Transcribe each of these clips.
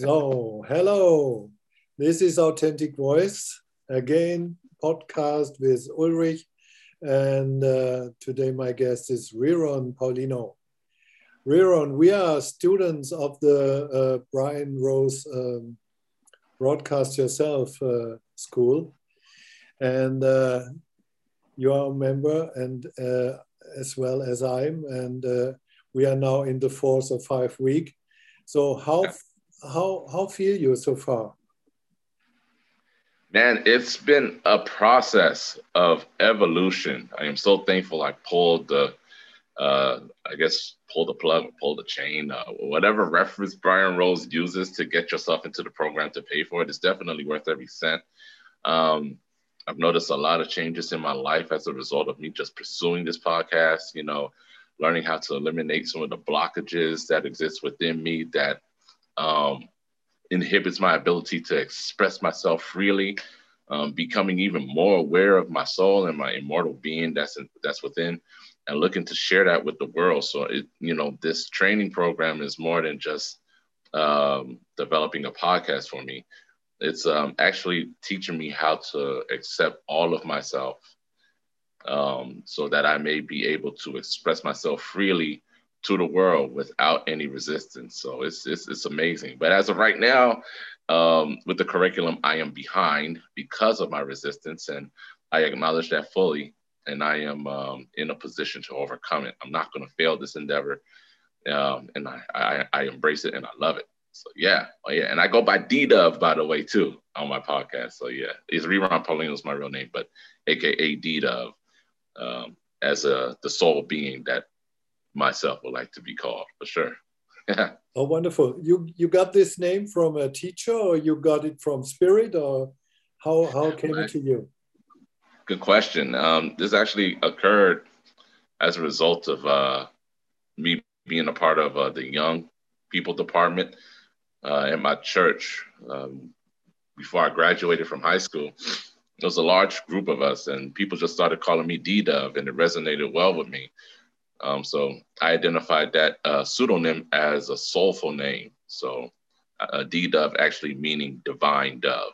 So, hello. This is Authentic Voice, again, podcast with Ulrich. And uh, today my guest is Riron Paulino. Riron, we are students of the uh, Brian Rose um, Broadcast Yourself uh, School. And uh, you are a member and uh, as well as I'm. And uh, we are now in the fourth or five week. So how how how feel you so far? Man, it's been a process of evolution. I am so thankful I pulled the, uh, I guess, pull the plug, pull the chain, uh, whatever reference Brian Rose uses to get yourself into the program to pay for. It's definitely worth every cent. Um, I've noticed a lot of changes in my life as a result of me just pursuing this podcast. You know, learning how to eliminate some of the blockages that exist within me that um, inhibits my ability to express myself freely, um, becoming even more aware of my soul and my immortal being that's in, that's within, and looking to share that with the world. So it, you know, this training program is more than just um, developing a podcast for me. It's um, actually teaching me how to accept all of myself, um, so that I may be able to express myself freely to the world without any resistance. So it's it's, it's amazing. But as of right now, um, with the curriculum, I am behind because of my resistance, and I acknowledge that fully. And I am um, in a position to overcome it. I'm not going to fail this endeavor, um, and I, I, I embrace it and I love it. So yeah, oh yeah, and I go by D Dove by the way too on my podcast. So yeah, it's Riron Paulino is my real name, but AKA D Dove um, as a the soul being that myself would like to be called for sure. oh, wonderful! You you got this name from a teacher, or you got it from spirit, or how how came right. it to you? Good question. Um, this actually occurred as a result of uh, me being a part of uh, the young people department uh, at my church um, before I graduated from high school. There was a large group of us, and people just started calling me D Dove, and it resonated well with me. Um, so I identified that uh, pseudonym as a soulful name. So uh, D Dove actually meaning divine dove,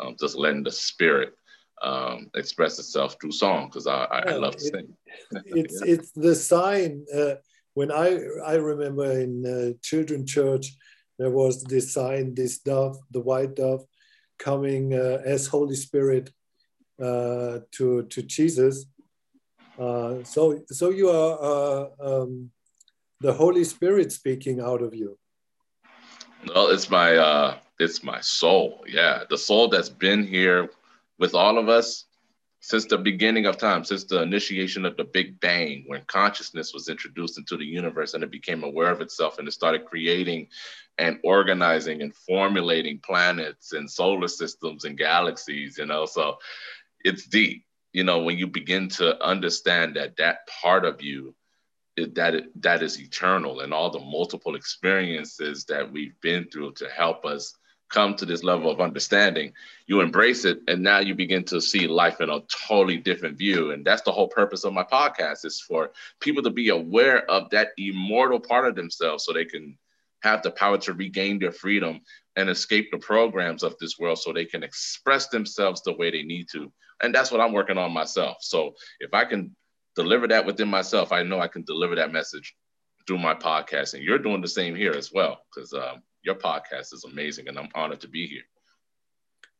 um, just letting the spirit um, express itself through song because I, I, I, love to it, sing. it's yeah. it's the sign. Uh, when I I remember in uh, children church, there was this sign, this dove, the white dove, coming uh, as Holy Spirit uh, to to Jesus uh, so, so you are uh, um, the Holy Spirit speaking out of you. Well, it's my uh, it's my soul. Yeah, the soul that's been here with all of us since the beginning of time, since the initiation of the Big Bang, when consciousness was introduced into the universe and it became aware of itself and it started creating and organizing and formulating planets and solar systems and galaxies. You know, so it's deep you know when you begin to understand that that part of you that that is eternal and all the multiple experiences that we've been through to help us come to this level of understanding you embrace it and now you begin to see life in a totally different view. And that's the whole purpose of my podcast is for people to be aware of that immortal part of themselves so they can have the power to regain their freedom and escape the programs of this world so they can express themselves the way they need to and that's what I'm working on myself. So if I can deliver that within myself, I know I can deliver that message through my podcast. And you're doing the same here as well, because um, your podcast is amazing, and I'm honored to be here.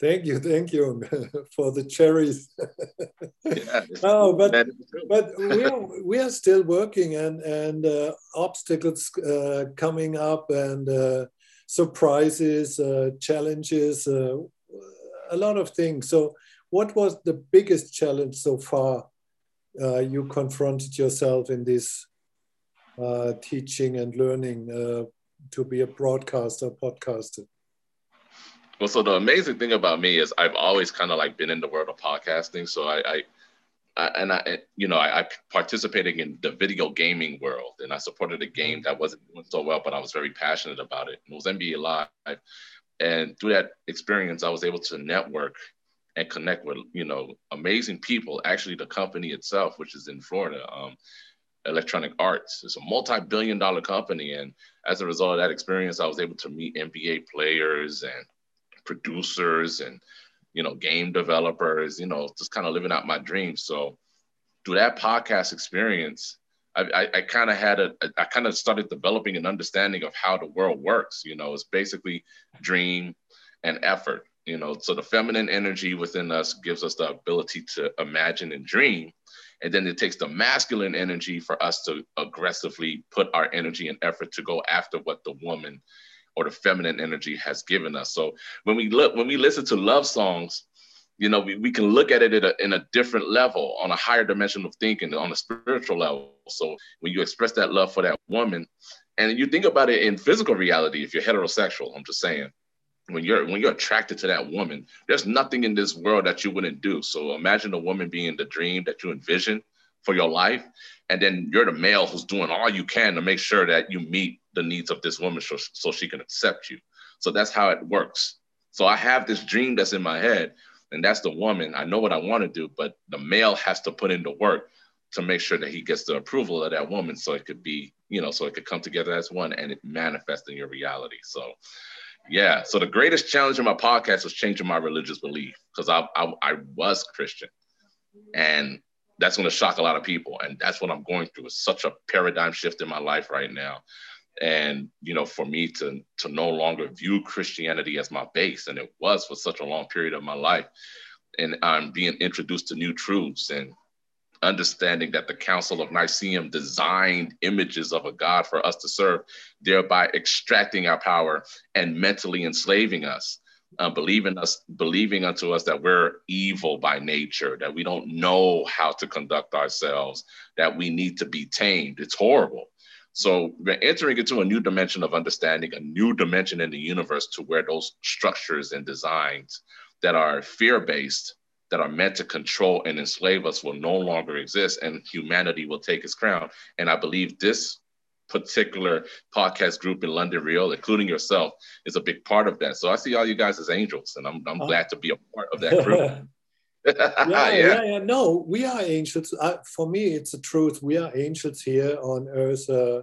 Thank you, thank you for the cherries. yeah, no, but but we are we are still working, and and uh, obstacles uh, coming up, and uh, surprises, uh, challenges, uh, a lot of things. So what was the biggest challenge so far uh, you confronted yourself in this uh, teaching and learning uh, to be a broadcaster, podcaster? Well, so the amazing thing about me is I've always kind of like been in the world of podcasting. So I, I, I and I, you know, I, I participated in the video gaming world, and I supported a game that wasn't doing so well, but I was very passionate about it. And It was NBA Live, and through that experience, I was able to network and connect with you know amazing people. Actually, the company itself, which is in Florida, um, Electronic Arts. It's a multi-billion dollar company. And as a result of that experience, I was able to meet NBA players and producers and, you know, game developers, you know, just kind of living out my dreams. So through that podcast experience, I, I, I kind of had a, I kind of started developing an understanding of how the world works. You know, it's basically dream and effort. You know, so the feminine energy within us gives us the ability to imagine and dream. And then it takes the masculine energy for us to aggressively put our energy and effort to go after what the woman or the feminine energy has given us. So when we look, when we listen to love songs, you know, we, we can look at it a, in a different level, on a higher dimension of thinking, on a spiritual level. So when you express that love for that woman, and you think about it in physical reality, if you're heterosexual, I'm just saying, when you're when you're attracted to that woman, there's nothing in this world that you wouldn't do. So imagine a woman being the dream that you envision for your life, and then you're the male who's doing all you can to make sure that you meet the needs of this woman so, so she can accept you. So that's how it works. So I have this dream that's in my head, and that's the woman. I know what I want to do, but the male has to put in the work to make sure that he gets the approval of that woman so it could be, you know, so it could come together as one and it manifests in your reality. So yeah. So the greatest challenge in my podcast was changing my religious belief because I, I, I was Christian, and that's going to shock a lot of people. And that's what I'm going through. It's such a paradigm shift in my life right now. And you know, for me to to no longer view Christianity as my base, and it was for such a long period of my life, and I'm being introduced to new truths and understanding that the Council of Nicaea designed images of a God for us to serve, thereby extracting our power and mentally enslaving us. Uh, believing us, believing unto us that we're evil by nature, that we don't know how to conduct ourselves, that we need to be tamed. It's horrible. So we're entering into a new dimension of understanding, a new dimension in the universe to where those structures and designs that are fear-based that are meant to control and enslave us will no longer exist and humanity will take its crown. And I believe this particular podcast group in London Real, including yourself, is a big part of that. So I see all you guys as angels, and I'm, I'm oh. glad to be a part of that group. yeah, yeah, yeah, yeah, No, we are angels. Uh, for me, it's the truth. We are angels here on earth. Uh,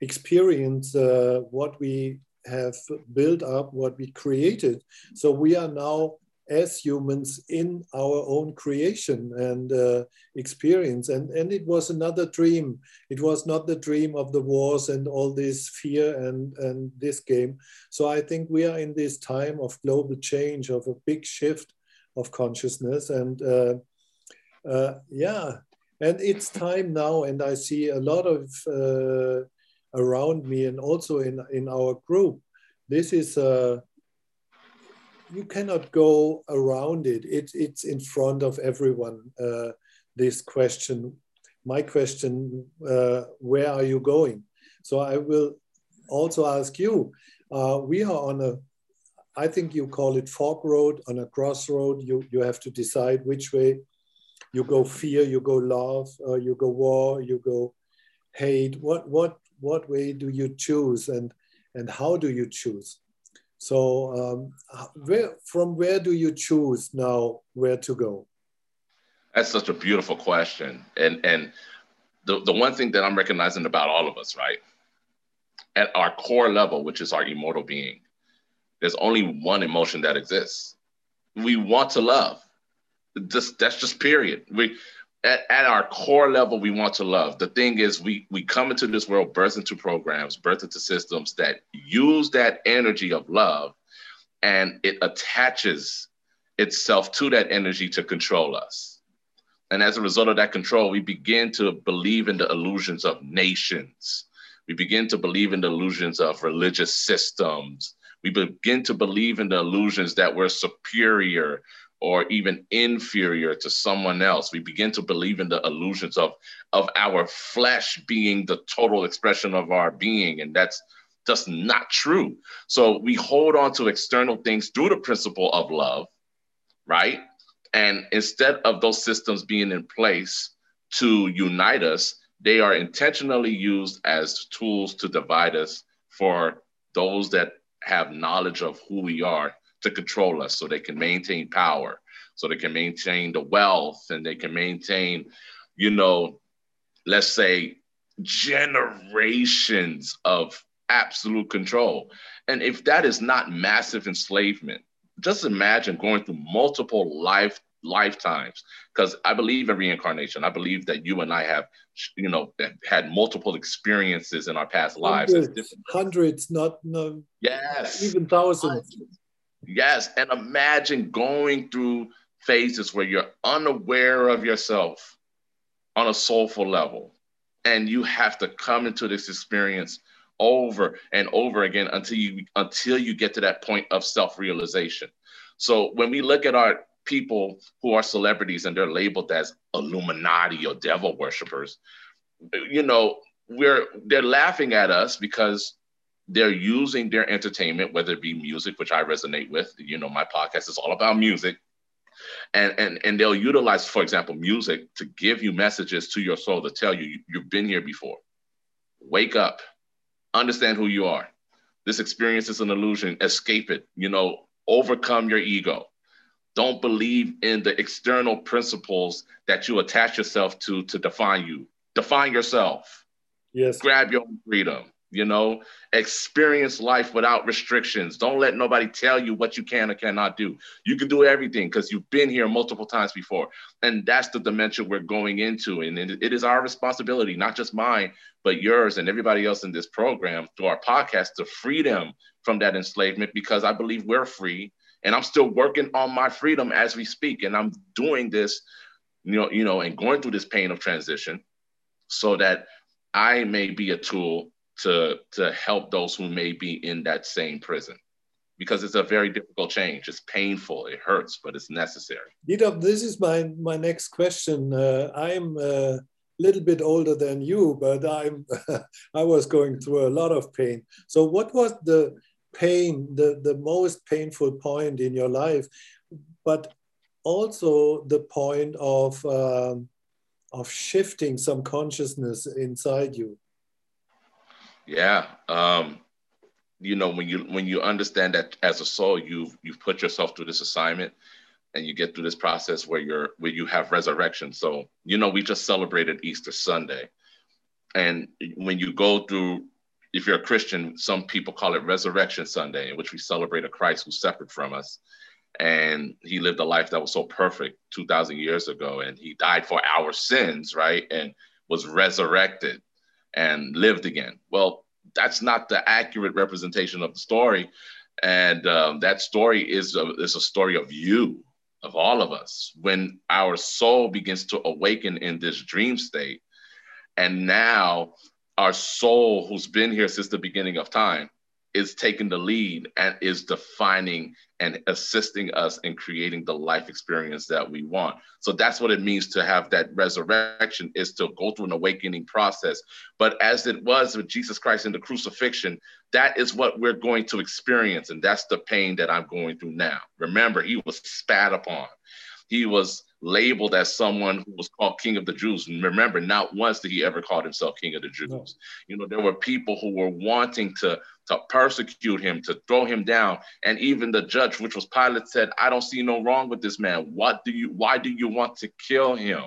experience uh, what we have built up, what we created. So we are now as humans in our own creation and uh, experience. And, and it was another dream. It was not the dream of the wars and all this fear and, and this game. So I think we are in this time of global change, of a big shift of consciousness. And uh, uh, yeah, and it's time now. And I see a lot of uh, around me and also in, in our group. This is a you cannot go around it. it it's in front of everyone. Uh, this question, my question, uh, where are you going? So I will also ask you. Uh, we are on a, I think you call it fork road, on a crossroad. You you have to decide which way. You go fear, you go love, uh, you go war, you go hate. What what what way do you choose, and and how do you choose? So um, where, from where do you choose now where to go? That's such a beautiful question. And, and the, the one thing that I'm recognizing about all of us, right? At our core level, which is our immortal being, there's only one emotion that exists. We want to love. Just that's just period. We at, at our core level, we want to love. The thing is, we we come into this world, birth into programs, birth into systems that use that energy of love, and it attaches itself to that energy to control us. And as a result of that control, we begin to believe in the illusions of nations. We begin to believe in the illusions of religious systems. We begin to believe in the illusions that we're superior or even inferior to someone else. We begin to believe in the illusions of, of our flesh being the total expression of our being. And that's just not true. So we hold on to external things through the principle of love, right? And instead of those systems being in place to unite us, they are intentionally used as tools to divide us for those that have knowledge of who we are to control us so they can maintain power, so they can maintain the wealth and they can maintain, you know, let's say generations of absolute control. And if that is not massive enslavement, just imagine going through multiple life lifetimes because i believe in reincarnation. I believe that you and i have you know had multiple experiences in our past hundreds, lives. hundreds not no yes. even thousands yes and imagine going through phases where you're unaware of yourself on a soulful level and you have to come into this experience over and over again until you until you get to that point of self-realization. So when we look at our people who are celebrities and they're labeled as illuminati or devil worshippers you know we're they're laughing at us because they're using their entertainment whether it be music which i resonate with you know my podcast is all about music. And and and they'll utilize for example music to give you messages to your soul to tell you you've been here before. Wake up. Understand who you are. This experience is an illusion. Escape it. You know overcome your ego. Don't believe in the external principles that you attach yourself to to define you. Define yourself. Yes. Grab your own freedom you know experience life without restrictions. Don't let nobody tell you what you can or cannot do. You can do everything because you've been here multiple times before. And that's the dimension we're going into. And it is our responsibility not just mine but yours and everybody else in this program through our podcast to free them from that enslavement because i believe we're free. And i'm still working on my freedom as we speak. And i'm doing this you know you know and going through this pain of transition so that i may be a tool to to help those who may be in that same prison. Because it's a very difficult change. It's painful. It hurts but it's necessary. Dieter, this is my my next question. Uh, i'm a little bit older than you but i'm i was going through a lot of pain. So what was the pain the the most painful point in your life? But also the point of um, of shifting some consciousness inside you yeah. Um, you know, when you when you understand that as a soul, you've you've put yourself through this assignment and you get through this process where you're where you have resurrection. So, you know, we just celebrated Easter Sunday. And when you go through, if you're a Christian, some people call it Resurrection Sunday, in which we celebrate a Christ who's separate from us. And he lived a life that was so perfect 2,000 years ago. And he died for our sins, right? And was resurrected and lived again. Well, that's not the accurate representation of the story. And um, that story is a, is a story of you, of all of us. When our soul begins to awaken in this dream state, and now our soul, who's been here since the beginning of time, is taking the lead and is defining and assisting us in creating the life experience that we want. So that's what it means to have that resurrection is to go through an awakening process. But as it was with Jesus Christ in the crucifixion, that is what we're going to experience. And that's the pain that I'm going through now. Remember, he was spat upon. He was labeled as someone who was called King of the Jews. And remember, not once did he ever call himself King of the Jews. No. You know, there were people who were wanting to, to persecute him, to throw him down. And even the judge, which was Pilate, said, I don't see no wrong with this man. What do you why do you want to kill him?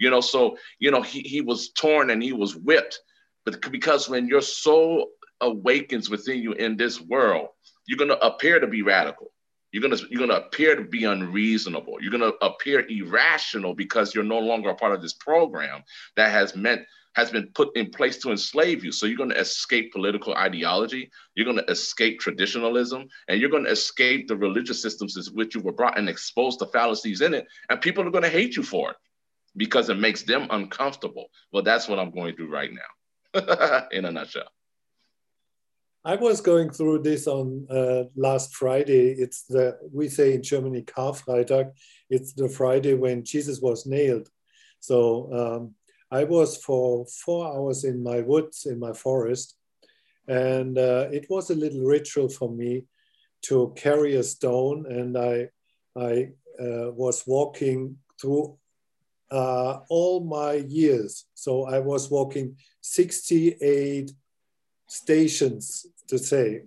You know, so you know, he, he was torn and he was whipped. But because when your soul awakens within you in this world, you're gonna appear to be radical you're gonna you're gonna appear to be unreasonable. You're gonna appear irrational because you're no longer a part of this program that has meant has been put in place to enslave you. So you're going to escape political ideology, you're going to escape traditionalism, and you're going to escape the religious systems in which you were brought and expose the fallacies in it. And people are going to hate you for it because it makes them uncomfortable. Well, that's what I'm going through right now, in a nutshell. I was going through this on uh, last Friday. It's the we say in Germany Karfreitag. It's the Friday when Jesus was nailed. So um, I was for four hours in my woods in my forest, and uh, it was a little ritual for me to carry a stone, and I I uh, was walking through uh, all my years. So I was walking 68 stations to say,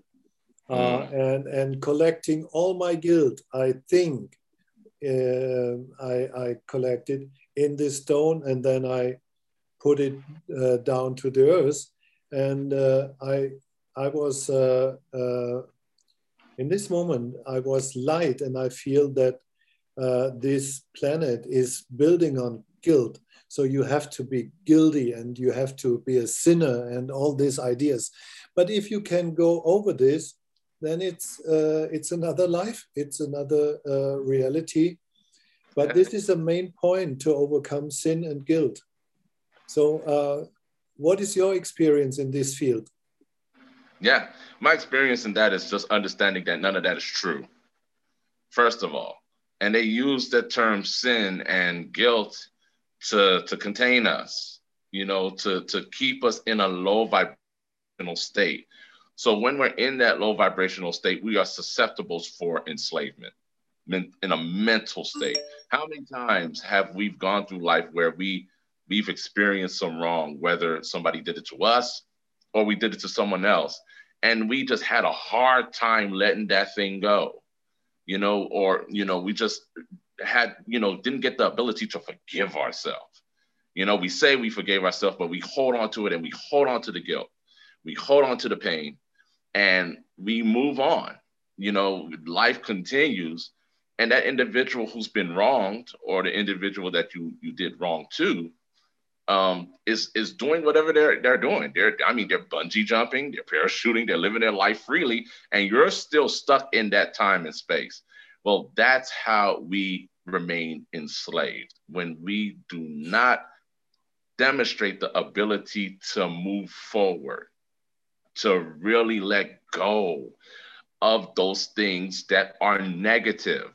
uh, mm. and and collecting all my guilt. I think uh, I, I collected in this stone, and then I put it uh, down to the earth. And uh, I, I was uh, uh, in this moment, I was light, and I feel that uh, this planet is building on guilt. So you have to be guilty, and you have to be a sinner, and all these ideas. But if you can go over this, then it's uh, it's another life, it's another uh, reality. But this is the main point to overcome sin and guilt. So, uh, what is your experience in this field? Yeah, my experience in that is just understanding that none of that is true. First of all, and they use the term sin and guilt to to contain us, you know, to to keep us in a low vibrational state. So when we're in that low vibrational state, we are susceptible for enslavement in a mental state. How many times have we gone through life where we we've experienced some wrong, whether somebody did it to us or we did it to someone else, and we just had a hard time letting that thing go, you know, or you know, we just had, you know, didn't get the ability to forgive ourselves. You know, we say we forgave ourselves, but we hold on to it and we hold on to the guilt. We hold on to the pain and we move on. You know, life continues and that individual who's been wronged or the individual that you you did wrong to um, is is doing whatever they're they're doing. They're I mean they're bungee jumping, they're parachuting, they're living their life freely, and you're still stuck in that time and space. Well, that's how we remain enslaved. When we do not demonstrate the ability to move forward, to really let go of those things that are negative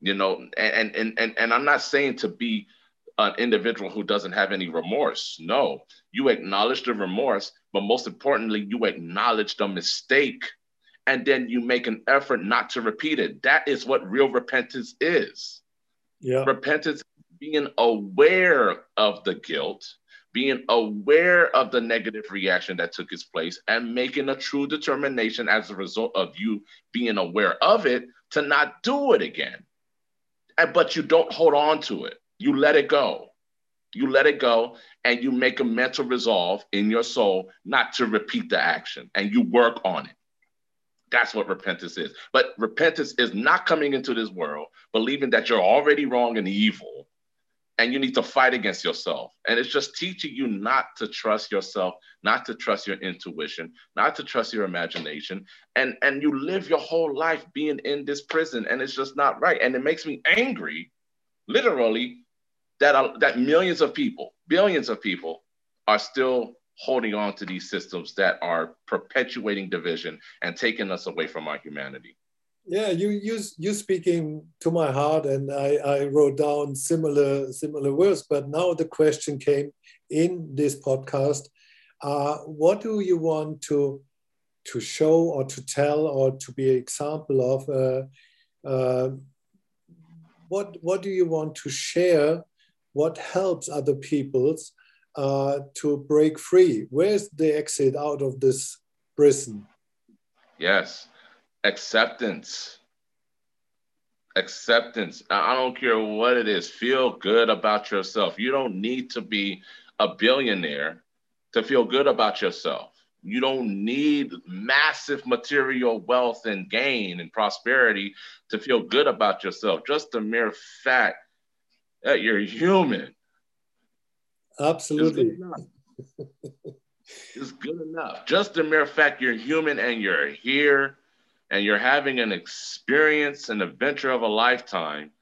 you know and and and, and i'm not saying to be an individual who doesn't have any remorse. No you acknowledge the remorse but most importantly you acknowledge the mistake and then you make an effort not to repeat it that is what real repentance is yeah repentance being aware of the guilt being aware of the negative reaction that took its place and making a true determination as a result of you being aware of it to not do it again but you don't hold on to it. You let it go. You let it go and you make a mental resolve in your soul not to repeat the action and you work on it. That's what repentance is. But repentance is not coming into this world believing that you're already wrong and evil and you need to fight against yourself. And it's just teaching you not to trust yourself, not to trust your intuition, not to trust your imagination. And, and you live your whole life being in this prison, and it's just not right. And it makes me angry, literally, that, uh, that millions of people, billions of people, are still holding on to these systems that are perpetuating division and taking us away from our humanity. Yeah you you you speaking to my heart and i i wrote down similar similar words but now the question came in this podcast. Uh, what do you want to to show or to tell or to be an example of uh, uh, what what do you want to share? What helps other peoples uh, to break free. Where's the exit out of this prison? Yes. Acceptance. Acceptance. I don't care what it is. Feel good about yourself. You don't need to be a billionaire to feel good about yourself. You don't need massive material wealth and gain and prosperity to feel good about yourself. Just the mere fact that you're human absolutely it's good enough just the mere fact you're human and you're here and you're having an experience, an adventure of a lifetime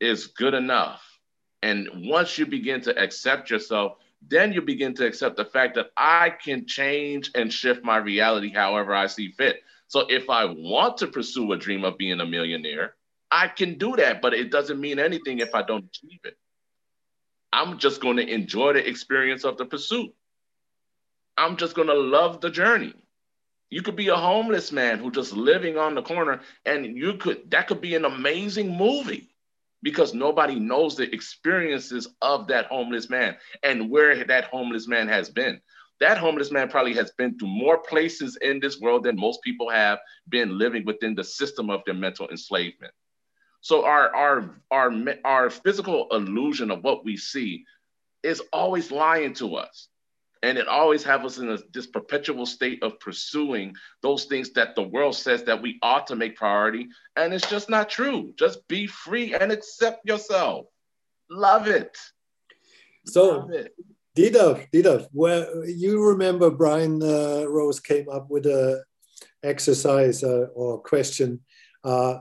is good enough. And once you begin to accept yourself, then you begin to accept the fact that I can change and shift my reality however I see fit. So if I want to pursue a dream of being a millionaire, I can do that, but it doesn't mean anything if I don't achieve it. I'm just going to enjoy the experience of the pursuit. I'm just going to love the journey. You could be a homeless man who just living on the corner, and you could that could be an amazing movie because nobody knows the experiences of that homeless man and where that homeless man has been. That homeless man probably has been to more places in this world than most people have been living within the system of their mental enslavement. So our our our our physical illusion of what we see is always lying to us. And it always have us in a, this perpetual state of pursuing those things that the world says that we ought to make priority. And it's just not true. Just be free and accept yourself. Love it. So, Love it. Dieter, Dieter, well, you remember Brian uh, Rose came up with a exercise uh, or question. Uh,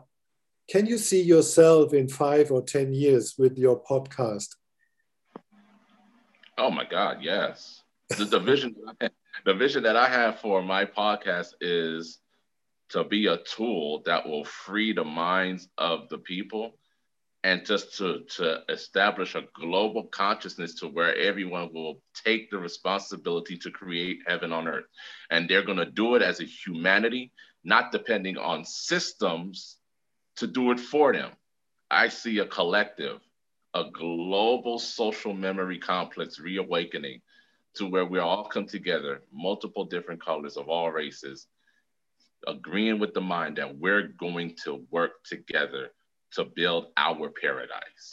can you see yourself in five or 10 years with your podcast? Oh my God, yes. The, the vision, the vision that I have for my podcast is to be a tool that will free the minds of the people and just to, to establish a global consciousness to where everyone will take the responsibility to create heaven on earth. And they're going to do it as a humanity, not depending on systems to do it for them. I see a collective, a global social memory complex reawakening to where we all come together, multiple different colors of all races, agreeing with the mind that we're going to work together to build our paradise.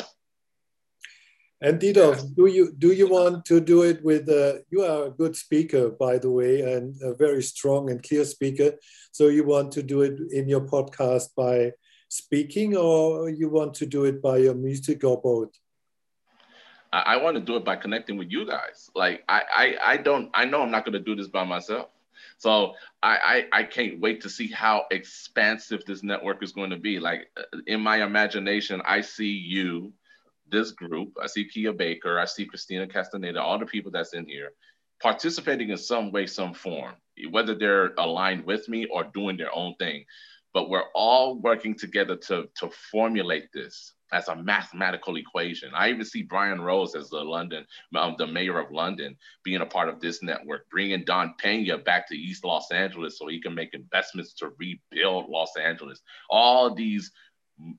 And Dieter, yes. do you do you want to do it with? Uh, you are a good speaker, by the way, and a very strong and clear speaker. So you want to do it in your podcast by speaking, or you want to do it by your music, or both? I, I want to do it by connecting with you guys. Like I, I, I don't. I know I'm not going to do this by myself. So I, I, I can't wait to see how expansive this network is going to be. Like uh, in my imagination, I see you, this group, I see Kia Baker, I see Christina Castaneda, all the people that's in here participating in some way, some form, whether they're aligned with me or doing their own thing. But we're all working together to, to formulate this as a mathematical equation. I even see Brian Rose as the London, um, the mayor of London, being a part of this network, bringing Don Pena back to East Los Angeles so he can make investments to rebuild Los Angeles. All these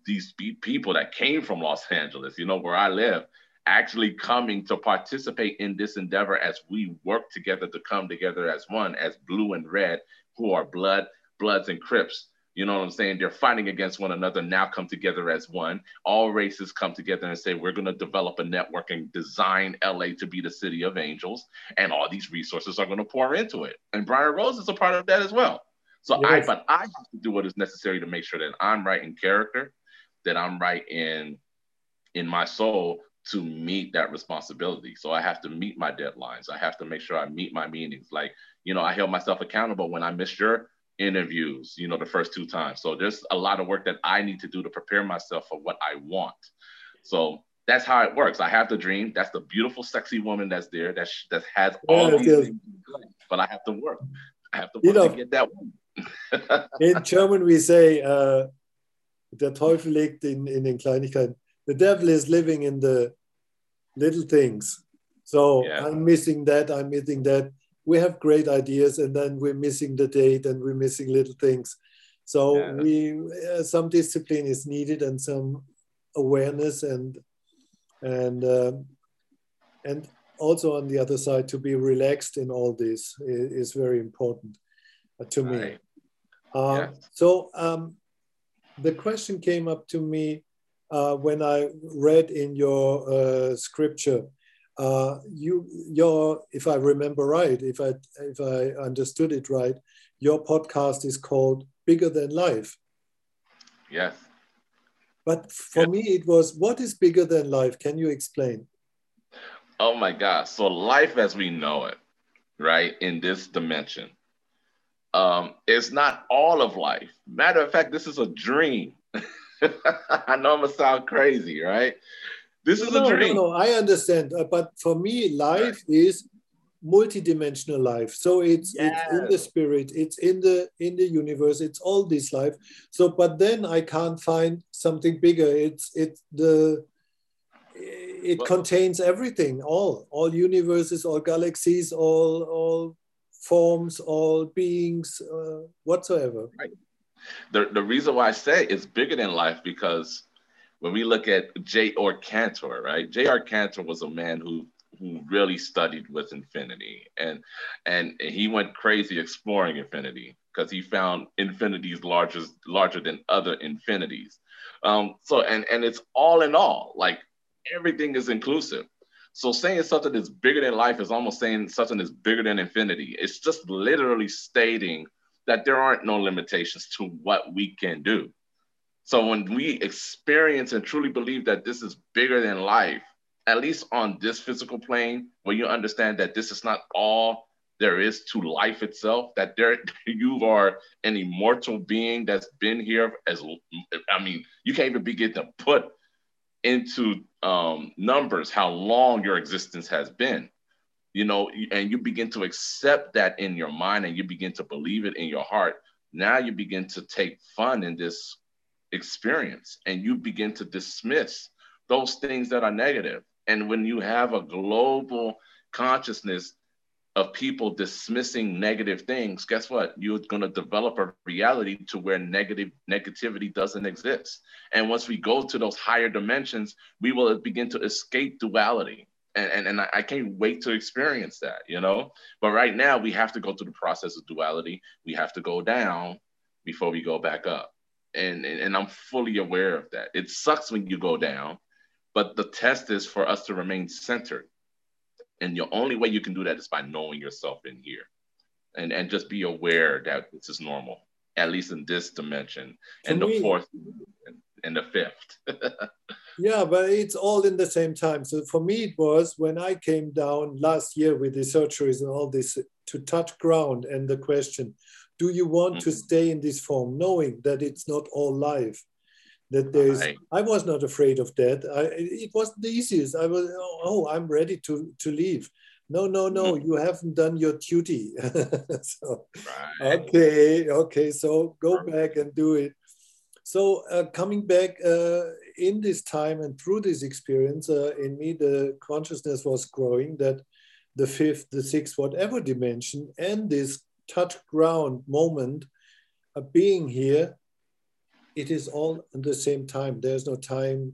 these people that came from Los Angeles, you know, where I live, actually coming to participate in this endeavor as we work together to come together as one, as blue and red, who are blood, bloods and crips you know what I'm saying? They're fighting against one another, now come together as one. All races come together and say, we're going to develop a network and design LA to be the city of angels. And all these resources are going to pour into it. And Brian Rose is a part of that as well. So yes. I, but I have to do what is necessary to make sure that I'm right in character, that I'm right in, in my soul to meet that responsibility. So I have to meet my deadlines. I have to make sure I meet my meetings. Like, you know, I held myself accountable when I missed your interviews, you know, the first two times. So there's a lot of work that I need to do to prepare myself for what I want. So that's how it works. I have the dream. That's the beautiful, sexy woman that's there that sh- that has all these things, but I have to work. I have to work you know, to get that one. in German, we say, uh, der Teufel liegt in, in den Kleinigkeiten. The devil is living in the little things. So yeah. I'm missing that. I'm missing that we have great ideas and then we're missing the date and we're missing little things. So yeah. we uh, some discipline is needed and some awareness and and um, and also on the other side to be relaxed in all this is, is very important uh, to me. Right. Uh, yeah. So um, the question came up to me uh, when I read in your uh, scripture uh, you your if I remember right, if I if I understood it right, your podcast is called Bigger Than Life. Yes. But for yes. me, it was what is bigger than life? Can you explain? Oh my God! So life as we know it, right, in this dimension, um, is not all of life. Matter of fact, this is a dream. I know I'm gonna sound crazy, right? This is no, a dream. No, no, I understand. Uh, but for me, life is multidimensional life. So it's yes. it's in the spirit, it's in the in the universe, it's all this life. So, but then I can't find something bigger. It's it's the it well, contains everything, all all universes, all galaxies, all all forms, all beings, uh, whatsoever. Right. The the reason why I say it's bigger than life because when we look at J.R. Cantor, right? J.R. Cantor was a man who who really studied with infinity, and and he went crazy exploring infinity because he found infinities larger larger than other infinities. Um, so and and it's all in all, like everything is inclusive. So saying something is bigger than life is almost saying something is bigger than infinity. It's just literally stating that there aren't no limitations to what we can do. So when we experience and truly believe that this is bigger than life, at least on this physical plane, where you understand that this is not all there is to life itself, that there you are an immortal being that's been here as I mean, you can't even begin to put into um, numbers how long your existence has been. You know and you begin to accept that in your mind and you begin to believe it in your heart. Now you begin to take fun in this experience and you begin to dismiss those things that are negative. and when you have a global consciousness of people dismissing negative things, guess what? You're going to develop a reality to where negative negativity doesn't exist. And once we go to those higher dimensions, we will begin to escape duality. And, and, and I can't wait to experience that, you know? But right now, we have to go through the process of duality. We have to go down before we go back up. And, and, and I'm fully aware of that. It sucks when you go down, but the test is for us to remain centered and the only way you can do that is by knowing yourself in here and, and just be aware that this is normal, at least in this dimension, and the fourth and the fifth. yeah, but it's all in the same time. So for me, it was when I came down last year with the surgeries and all this to touch ground and the question, do you want mm-hmm. to stay in this form, knowing that it's not all life? that there's right. i was not afraid of that I, it wasn't the easiest i was oh i'm ready to to leave no no no mm-hmm. you haven't done your duty so, right. okay okay so go back and do it so uh, coming back uh, in this time and through this experience uh, in me the consciousness was growing that the fifth the sixth whatever dimension and this touch ground moment of being here it is all at the same time. There's no time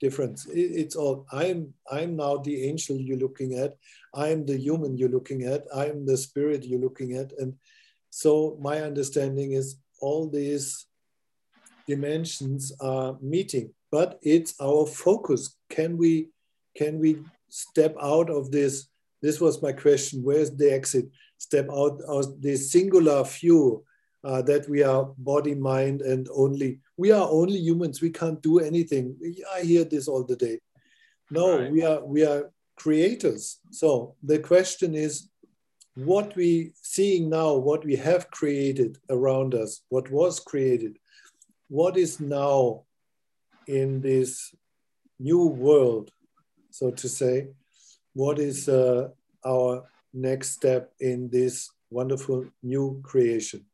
difference. It's all I'm I'm now the angel you're looking at. I'm the human you're looking at. I'm the spirit you're looking at. And so my understanding is all these dimensions are meeting, but it's our focus. Can we can we step out of this? This was my question. Where's the exit? Step out of this singular view uh, that we are body, mind, and only we are only humans. We can't do anything. I hear this all the day. No, right. we are we are creators. So the question is, what we seeing now, what we have created around us, what was created, what is now in this new world, so to say, what is uh, our next step in this wonderful new creation?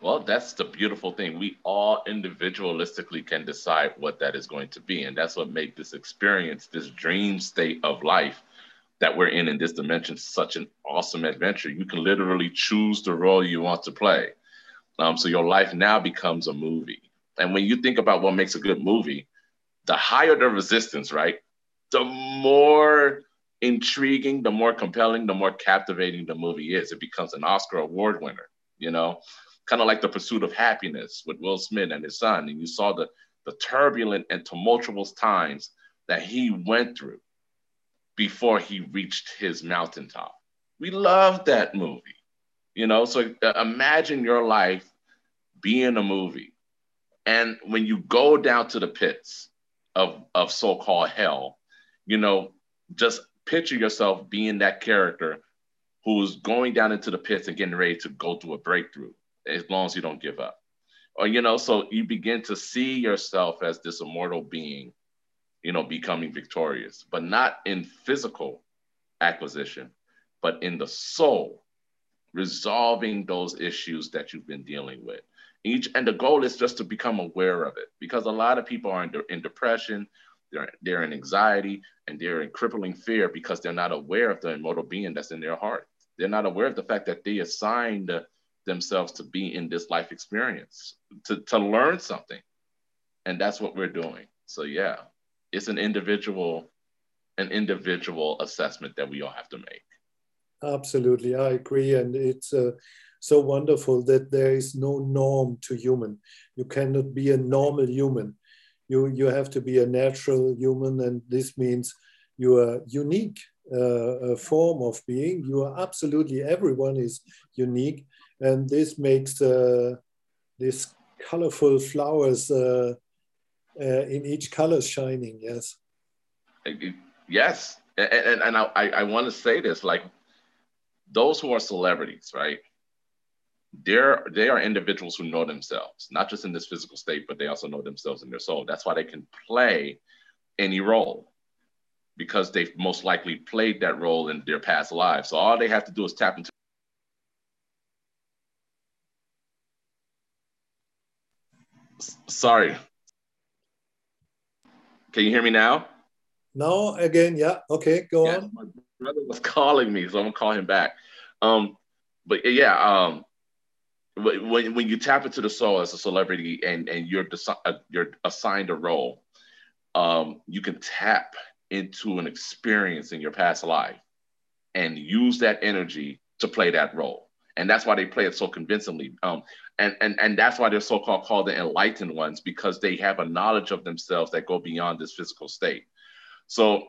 Well, that's the beautiful thing. We all individualistically can decide what that is going to be. And that's what makes this experience, this dream state of life that we're in in this dimension, such an awesome adventure. You can literally choose the role you want to play. Um, so your life now becomes a movie. And when you think about what makes a good movie, the higher the resistance, right? The more intriguing, the more compelling, the more captivating the movie is. It becomes an Oscar award winner, you know? kind of like the pursuit of happiness with Will Smith and his son. And you saw the, the turbulent and tumultuous times that he went through before he reached his mountaintop. We love that movie, you know. So uh, imagine your life being a movie. And when you go down to the pits of, of so called hell, you know, just picture yourself being that character who's going down into the pits and getting ready to go through a breakthrough as long as you don't give up. Or, you know, so you begin to see yourself as this immortal being, you know, becoming victorious, but not in physical acquisition, but in the soul, resolving those issues that you've been dealing with. Each and the goal is just to become aware of it because a lot of people are in, de- in depression, they're, they're in anxiety, and they're in crippling fear because they're not aware of the immortal being that's in their heart. They're not aware of the fact that they assigned themselves to be in this life experience, to, to learn something. And that's what we're doing. So yeah, it's an individual, an individual assessment that we all have to make. Absolutely, I agree. And it's uh, so wonderful that there is no norm to human. You cannot be a normal human. You, you have to be a natural human, and this means your unique uh, form of being. You are absolutely everyone is unique, and this makes uh, this colorful flowers uh, uh, in each color shining. Yes. Yes, and, and, and I, I want to say this like those who are celebrities, right? They're they are individuals who know themselves, not just in this physical state, but they also know themselves in their soul. That's why they can play any role because they've most likely played that role in their past lives. So all they have to do is tap into sorry. Can you hear me now? No, again, yeah. Okay, go yeah, on. My brother was calling me, so I'm gonna call him back. Um, but yeah, um, when when you tap into the soul as a celebrity and and you're uh, you're assigned a role, um, you can tap into an experience in your past life and use that energy to play that role. And that's why they play it so convincingly. Um, and, and, and that's why they're so-called called the enlightened ones, because they have a knowledge of themselves that go beyond this physical state. So,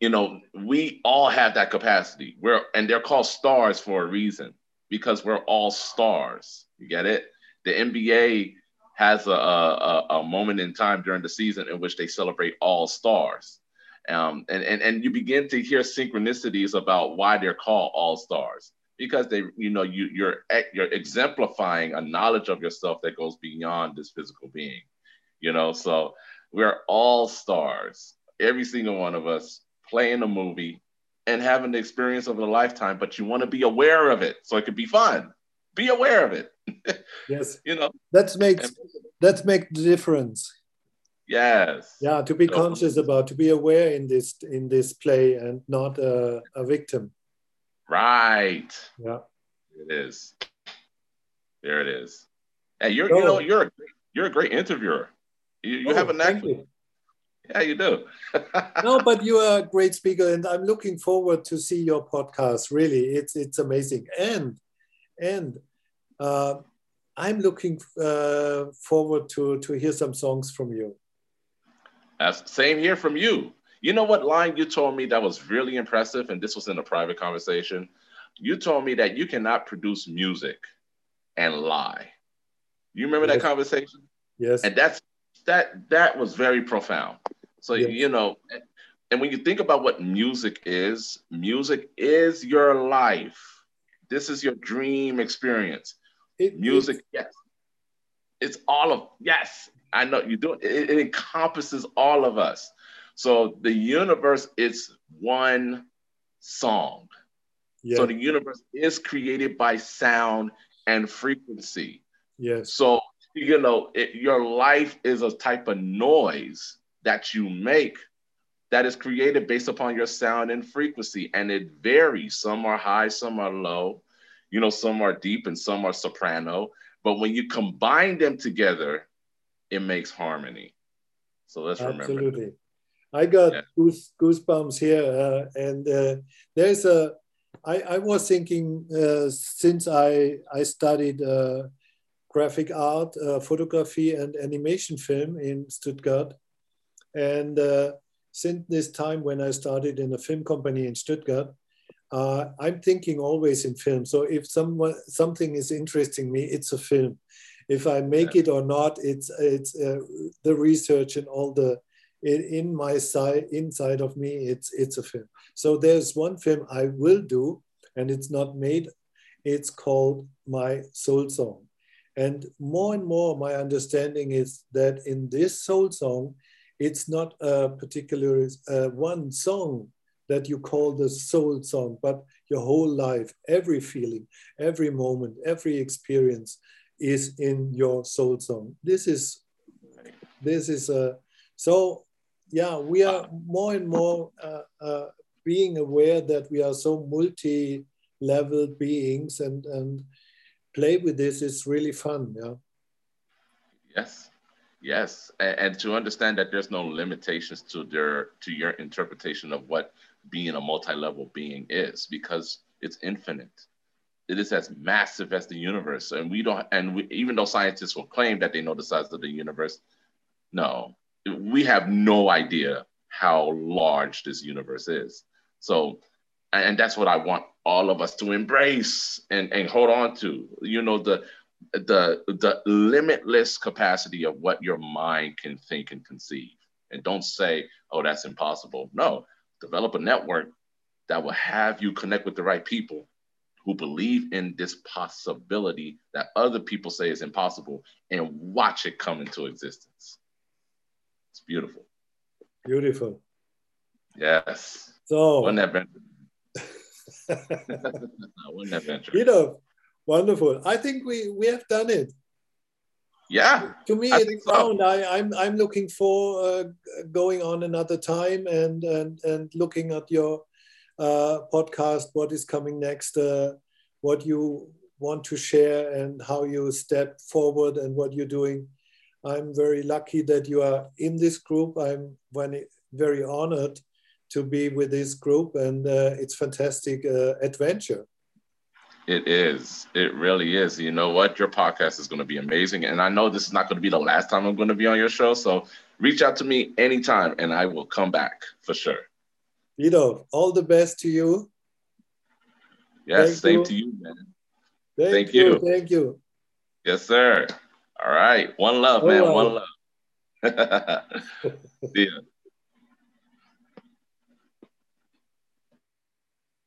you know, we all have that capacity. We're and they're called stars for a reason, because we're all stars. You get it? The NBA has a, a, a moment in time during the season in which they celebrate all stars. Um, and, and, and you begin to hear synchronicities about why they're called all stars because they you know you you're you're exemplifying a knowledge of yourself that goes beyond this physical being you know so we're all stars every single one of us playing a movie and having the experience of a lifetime but you want to be aware of it so it could be fun be aware of it yes you know that's makes that's make the difference yes yeah to be so, conscious about to be aware in this in this play and not a, a victim Right. Yeah. It is. There it is. Hey, you're you oh. know you're a, you're a great interviewer. You, you oh, have a knack. Yeah, you do. no, but you are a great speaker, and I'm looking forward to see your podcast. Really, it's it's amazing, and and uh, I'm looking uh, forward to to hear some songs from you. That's same here from you. You know what line you told me that was really impressive, and this was in a private conversation. You told me that you cannot produce music and lie. You remember yes. that conversation? Yes. And that's that that was very profound. So yes. you know, and when you think about what music is, music is your life. This is your dream experience. It, music, yes. It's all of yes. I know you do it. It encompasses all of us. So the universe is one song. Yeah. So the universe is created by sound and frequency. Yes. So you know, it, your life is a type of noise that you make that is created based upon your sound and frequency, and it varies. Some are high, some are low. You know, some are deep and some are soprano. But when you combine them together, it makes harmony. So let's Absolutely. remember. Absolutely. I got yeah. goose, goosebumps here, uh, and uh, there's a. I, I was thinking uh, since I I studied uh, graphic art, uh, photography, and animation film in Stuttgart, and uh, since this time when I started in a film company in Stuttgart, I'm thinking always in film. So if someone something is interesting me, it's a film. If I make yeah. it or not, it's it's the research and all the in, in my side inside of me it's it's a film so there's one film i will do and it's not made it's called my soul song and more and more my understanding is that in this soul song it's not a particular uh, one song that you call the soul song but your whole life every feeling every moment every experience is in your soul song this is this is a so yeah, we are more and more uh, uh, being aware that we are so multi-level beings, and and play with this is really fun. Yeah. Yes, yes, and, and to understand that there's no limitations to their to your interpretation of what being a multi-level being is, because it's infinite it is as massive as the universe and we don't and we, even though scientists will claim that they know the size of the universe no we have no idea how large this universe is. So, and that's what I want all of us to embrace and, and hold on to. You know, the the the limitless capacity of what your mind can think and conceive. And don't say, oh, that's impossible. No, develop a network that will have you connect with the right people who believe in this possibility that other people say is impossible and watch it come into existence. It's beautiful. Beautiful. Yes. So, one adventure. one adventure. You know, wonderful. I think we we have done it. Yeah. To me, I it's sound. So. I, I'm I'm looking for uh, going on another time and and and looking at your uh, podcast, what is coming next, uh, what you want to share, and how you step forward and what you're doing. I'm very lucky that you are in this group. I'm very honored to be with this group, and uh, it's fantastic uh, adventure. It is. It really is. You know what? Your podcast is going to be amazing. And I know this is not going to be the last time I'm going to be on your show. So reach out to me anytime and I will come back for sure. You know, all the best to you. Yes, thank same you. to you, man. Thank, thank you. you. Thank you. Yes, sir. All right. One love, One man. Love. One love. See ya.